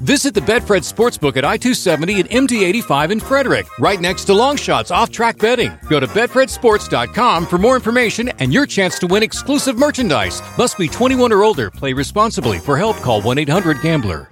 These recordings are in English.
Visit the Betfred Sportsbook at I 270 and MD 85 in Frederick, right next to Longshots off track betting. Go to BetfredSports.com for more information and your chance to win exclusive merchandise. Must be 21 or older. Play responsibly. For help, call 1 800 Gambler.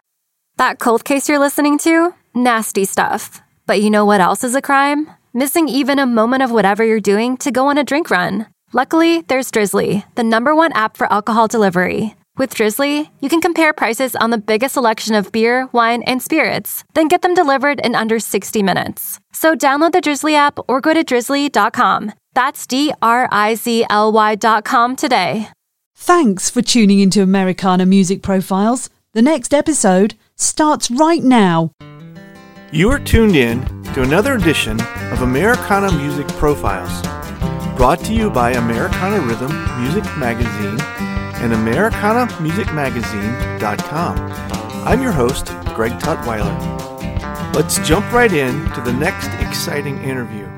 That cold case you're listening to? Nasty stuff. But you know what else is a crime? Missing even a moment of whatever you're doing to go on a drink run. Luckily, there's Drizzly, the number one app for alcohol delivery. With Drizzly, you can compare prices on the biggest selection of beer, wine, and spirits, then get them delivered in under 60 minutes. So download the Drizzly app or go to drizzly.com. That's D R I Z L Y.com today. Thanks for tuning into Americana Music Profiles. The next episode starts right now. You are tuned in to another edition of Americana Music Profiles, brought to you by Americana Rhythm Music Magazine and AmericanaMusicMagazine.com. I'm your host, Greg Tutwiler. Let's jump right in to the next exciting interview.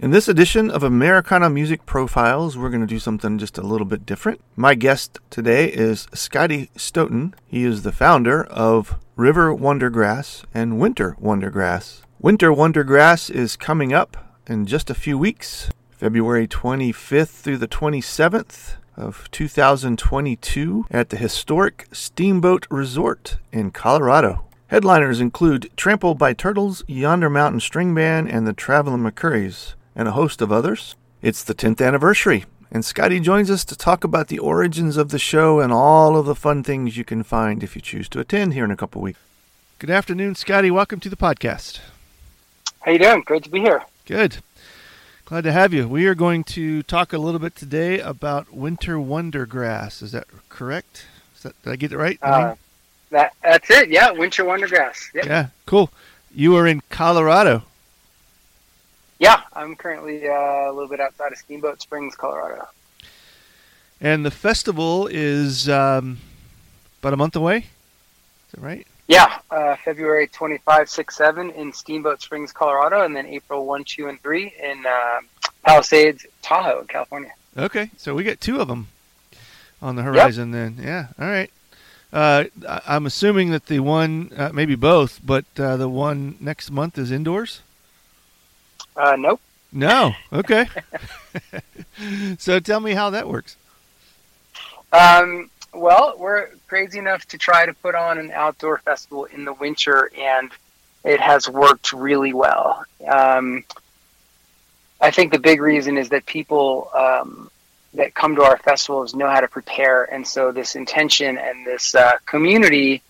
In this edition of Americana Music Profiles, we're going to do something just a little bit different. My guest today is Scotty Stoughton. He is the founder of River Wondergrass and Winter Wondergrass. Winter Wondergrass is coming up in just a few weeks, February 25th through the 27th of 2022 at the historic Steamboat Resort in Colorado. Headliners include Trampled by Turtles, Yonder Mountain String Band, and the Traveling McCourys and a host of others. It's the 10th anniversary, and Scotty joins us to talk about the origins of the show and all of the fun things you can find if you choose to attend here in a couple weeks. Good afternoon, Scotty. Welcome to the podcast. How you doing? Great to be here. Good. Glad to have you. We are going to talk a little bit today about winter wondergrass. Is that correct? Is that, did I get it right? Uh, that that's it. Yeah, winter wondergrass. Yep. Yeah, cool. You are in Colorado. Yeah, I'm currently uh, a little bit outside of Steamboat Springs, Colorado. And the festival is um, about a month away. Is that right? Yeah, uh, February 25, 6, 7 in Steamboat Springs, Colorado, and then April 1, 2, and 3 in uh, Palisades, Tahoe, California. Okay, so we get two of them on the horizon yep. then. Yeah, all right. Uh, I'm assuming that the one, uh, maybe both, but uh, the one next month is indoors? Uh, nope. No. Okay. so tell me how that works. Um, well, we're crazy enough to try to put on an outdoor festival in the winter, and it has worked really well. Um, I think the big reason is that people um, that come to our festivals know how to prepare, and so this intention and this uh, community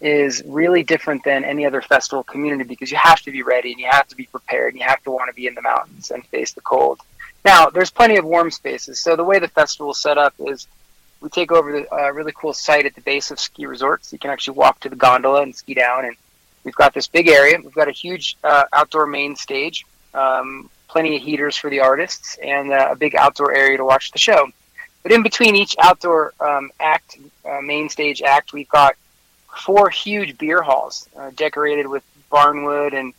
is really different than any other festival community because you have to be ready and you have to be prepared and you have to want to be in the mountains and face the cold. Now, there's plenty of warm spaces. So the way the festival is set up is we take over the uh, really cool site at the base of ski resorts. You can actually walk to the gondola and ski down. And we've got this big area. We've got a huge uh, outdoor main stage, um, plenty of heaters for the artists, and uh, a big outdoor area to watch the show. But in between each outdoor um, act, uh, main stage act, we've got four huge beer halls uh, decorated with barnwood and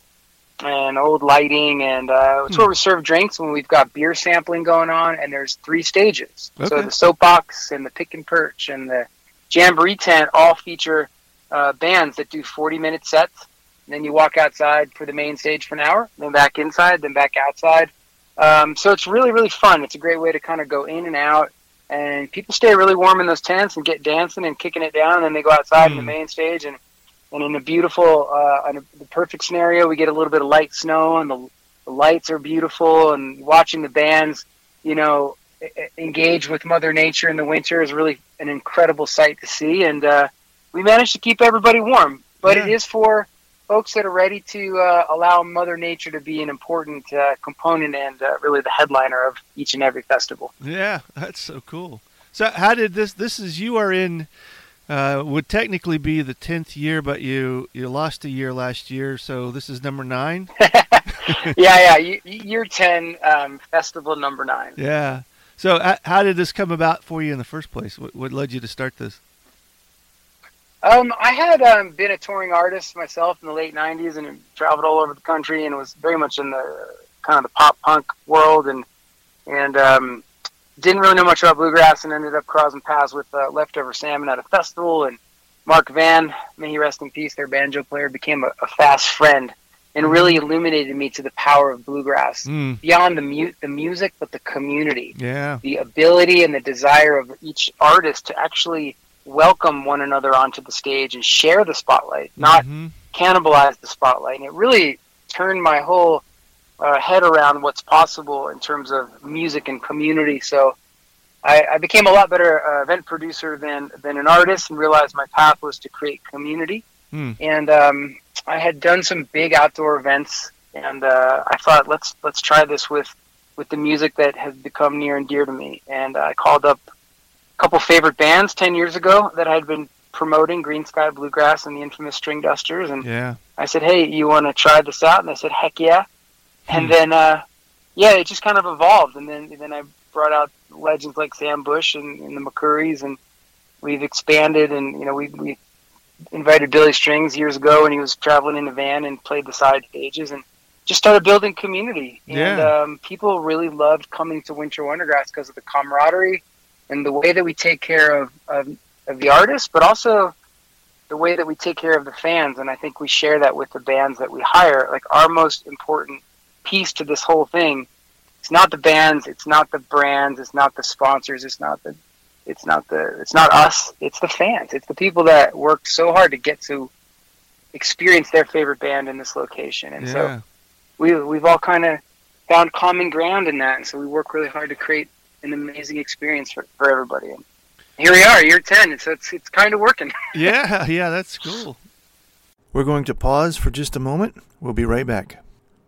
and old lighting, and uh, it's hmm. where we serve drinks when we've got beer sampling going on. And there's three stages. Okay. So the soapbox and the pick and perch and the jamboree tent all feature uh, bands that do 40 minute sets. And then you walk outside for the main stage for an hour, then back inside, then back outside. Um, so it's really really fun. It's a great way to kind of go in and out and people stay really warm in those tents and get dancing and kicking it down. And then they go outside mm. in the main stage, and and in a beautiful, uh, in a, the perfect scenario, we get a little bit of light snow, and the, the lights are beautiful. And watching the bands, you know, engage with Mother Nature in the winter is really an incredible sight to see. And uh, we managed to keep everybody warm, but yeah. it is for folks that are ready to uh, allow Mother Nature to be an important uh, component and uh, really the headliner of each and every festival. Yeah, that's so cool. So, how did this? This is you are in. Uh, would technically be the tenth year, but you you lost a year last year, so this is number nine. yeah, yeah, year ten, um, festival number nine. Yeah. So, how did this come about for you in the first place? What, what led you to start this? Um, I had um, been a touring artist myself in the late '90s and traveled all over the country and was very much in the kind of the pop punk world and and um, didn't really know much about bluegrass and ended up crossing paths with uh, Leftover Salmon at a festival and Mark Vann, may he rest in peace, their banjo player, became a, a fast friend and really illuminated me to the power of bluegrass Mm. beyond the mu- the music, but the community, Yeah. the ability and the desire of each artist to actually welcome one another onto the stage and share the spotlight, not Mhm. cannibalize the spotlight. And it really turned my whole uh, head around what's possible in terms of music and community. So I, I became a lot better uh, event producer than than an artist, and realized my path was to create community. Hmm. And um, I had done some big outdoor events, and uh, I thought let's let's try this with with the music that has become near and dear to me. And I called up a couple favorite bands ten years ago that I had been promoting Greensky Bluegrass and the infamous Stringdusters, and Yeah. I said, "Hey, you want to try this out?" And they said, "Heck yeah!" And then, uh, yeah, it just kind of evolved. And then, then I brought out legends like Sam Bush and, and the McCourys, and we've expanded. And you know, we we invited Billy Strings years ago when he was traveling in a van and played the side stages, and just started building community. And Yeah. um, people really loved coming to Winter Wondergrass because of the camaraderie and the way that we take care of, of of the artists, but also the way that we take care of the fans. And I think we share that with the bands that we hire. Like our most important piece to this whole thing, it's not the bands, it's not the brands, it's not the sponsors, it's not the it's not the it's not us, it's the fans. It's the people that worked so hard to get to experience their favorite band in this location. And so we we've all kind of found common ground in that, and so we work really hard to create an amazing experience for, for everybody. And here we are, year ten, and so it's it's kind of working. Yeah. Yeah. That's cool. We're going to pause for just a moment. We'll be right back.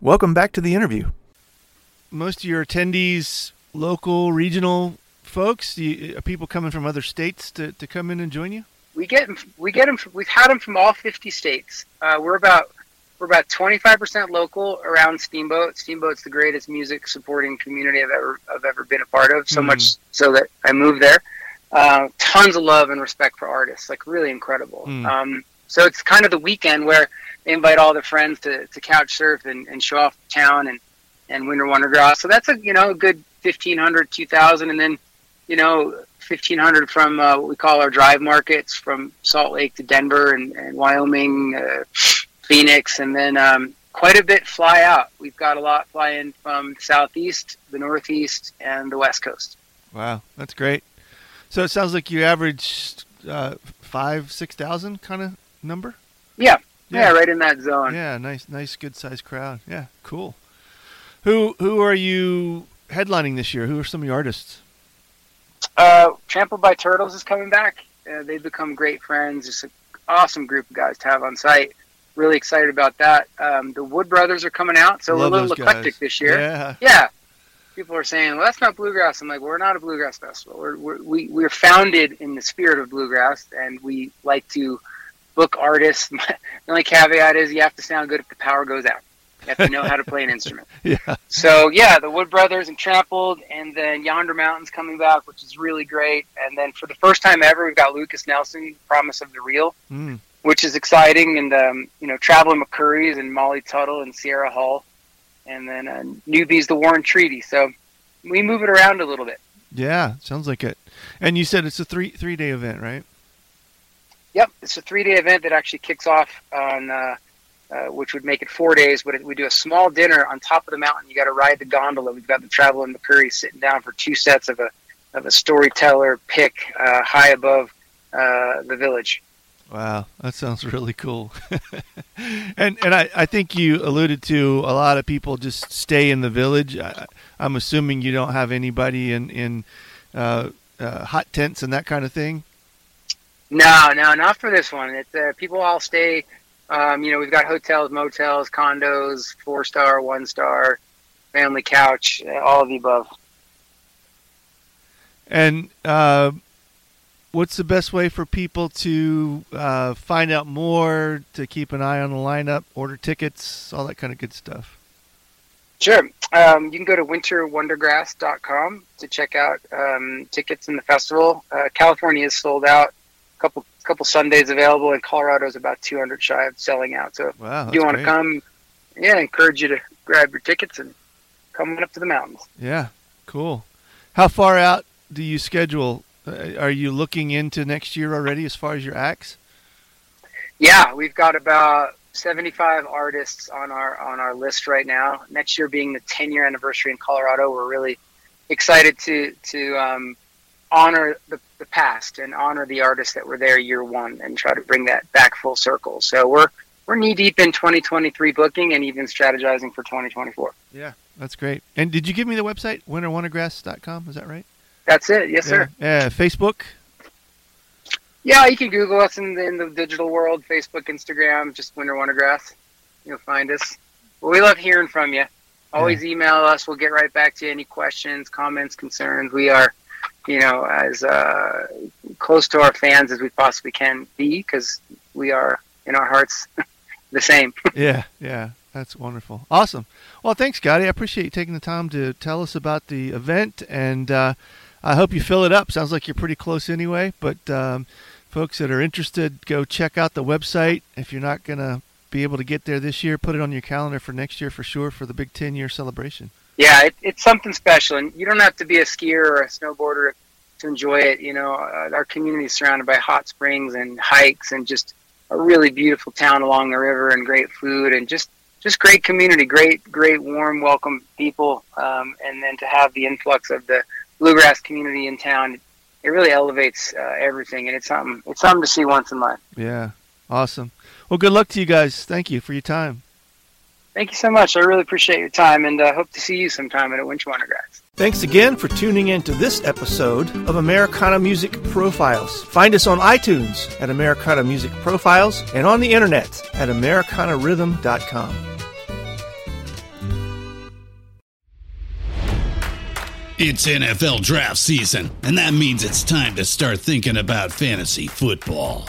Welcome back to the interview. Most of your attendees, local, regional folks, you, are people coming from other states to, to come in and join you? we get 'em- we get them. From, We've had them from all 50 states. Uh, we're about we're about 25% local around Steamboat. Steamboat's the greatest music supporting community I've ever I've ever been a part of. So Mhm. much so that I moved there. Uh, tons of love and respect for artists, like really incredible. Mm. Um, so it's kind of the weekend where they invite all their friends to, to couch surf and, and show off the town and, and Winter Wondergrass. So that's a you know a good 1500, 2000, and then you know 1500 from uh, what we call our drive markets from Salt Lake to Denver and, and Wyoming, uh, Phoenix, and then um, quite a bit fly out. We've got a lot fly in from the southeast, the northeast, and the west coast. Wow, that's great. So it sounds like you average uh, five, six thousand kind of number. Yeah, yeah, right in that zone. Yeah, nice, nice, good sized crowd. Yeah, cool. Who who are you headlining this year? Who are some of your artists? Uh, Trampled by Turtles is coming back. Uh, they've become great friends. It's an awesome group of guys to have on site. Really excited about that. Um, the Wood Brothers are coming out, so Love a little those guys. eclectic this year. Yeah, Yeah. People are saying, well, that's not bluegrass. I'm like, we're not a bluegrass festival. We're, we're, we, we're founded in the spirit of bluegrass, and we like to book artists. the only caveat is you have to sound good if the power goes out. You have to know how to play an instrument. yeah, So, yeah, the Wood Brothers and Trampled, and then Yonder Mountains coming back, which is really great. And then for the first time ever, we've got Lukas Nelson, Promise of the Real mm, which is exciting. And um, you know, Traveling McCoury's and Molly Tuttle and Sierra Hull, and then uh, newbies the War and Treaty. So we move it around a little bit. yeah. Sounds like it. And you said it's a three three day event, right? Yep, it's a three day event that actually kicks off on. Uh, uh, which would make it four days, but we do a small dinner on top of the mountain. You got to ride the gondola. We've got the Traveling McCoury sitting down for two sets of a of a storyteller pick uh, high above uh, the village. Wow, that sounds really cool. and and I, I think you alluded to a lot of people just stay in the village. I, I'm assuming you don't have anybody in in uh, uh, hot tents and that kind of thing. No, no, not for this one. It's uh, people all stay. Um, you know, we've got hotels, motels, condos, four star, one star, family couch, uh, all of the above. And uh, what's the best way for people to uh, find out more, to keep an eye on the lineup, order tickets, all that kind of good stuff? Sure. Um, you can go to winterwondergrass.com to check out um, tickets in the festival. Uh, California is sold out. Couple couple Sundays available, and Colorado is about 200 shy of selling out. So wow, if you want to come, yeah, I encourage you to grab your tickets and come up to the mountains. Yeah, cool. How far out do you schedule? Uh, are you looking into next year already as far as your acts? Yeah, we've got about 75 artists on our on our list right now. Next year being the 10 year anniversary in Colorado, we're really excited to to um, honor the, the past and honor the artists that were there year one and try to bring that back full circle. So we're we're knee deep in 2023 booking and even strategizing for 2024. Yeah, that's great. And did you give me the website winterwondergrass.com? Is that right? That's it. Yes, yeah. sir. Yeah, Facebook. Yeah, you can Google us in the, in the digital world: Facebook, Instagram, just Winter Wondergrass. You'll find us. Well, we love hearing from you. Always yeah. email us. We'll get right back to you. Any questions, comments, concerns. We are, you know, as uh, close to our fans as we possibly can be because we are in our hearts the same. yeah, yeah. That's wonderful. Awesome. Well, thanks, Scotty. I appreciate you taking the time to tell us about the event, and uh, I hope you fill it up. Sounds like you're pretty close anyway. But um, folks that are interested, go check out the website. If you're not going to be able to get there this year, put it on your calendar for next year for sure for the big 10 year celebration. Yeah, it, it's something special. And you don't have to be a skier or a snowboarder to enjoy it. You know, uh, our community is surrounded by hot springs and hikes and just a really beautiful town along the river and great food and just just great community, great, great, warm, welcome people, um, and then to have the influx of the bluegrass community in town, it really elevates uh, everything, and it's something it's something to see once in life. Yeah, awesome. Well, good luck to you guys. Thank you for your time. Thank you so much. I really appreciate your time, and uh, hope to see you sometime at a Winter Wondergrass. Thanks again for tuning in to this episode of Americana Music Profiles. Find us on iTunes at Americana Music Profiles and on the internet at AmericanaRhythm.com. It's NFL draft season, and that means it's time to start thinking about fantasy football.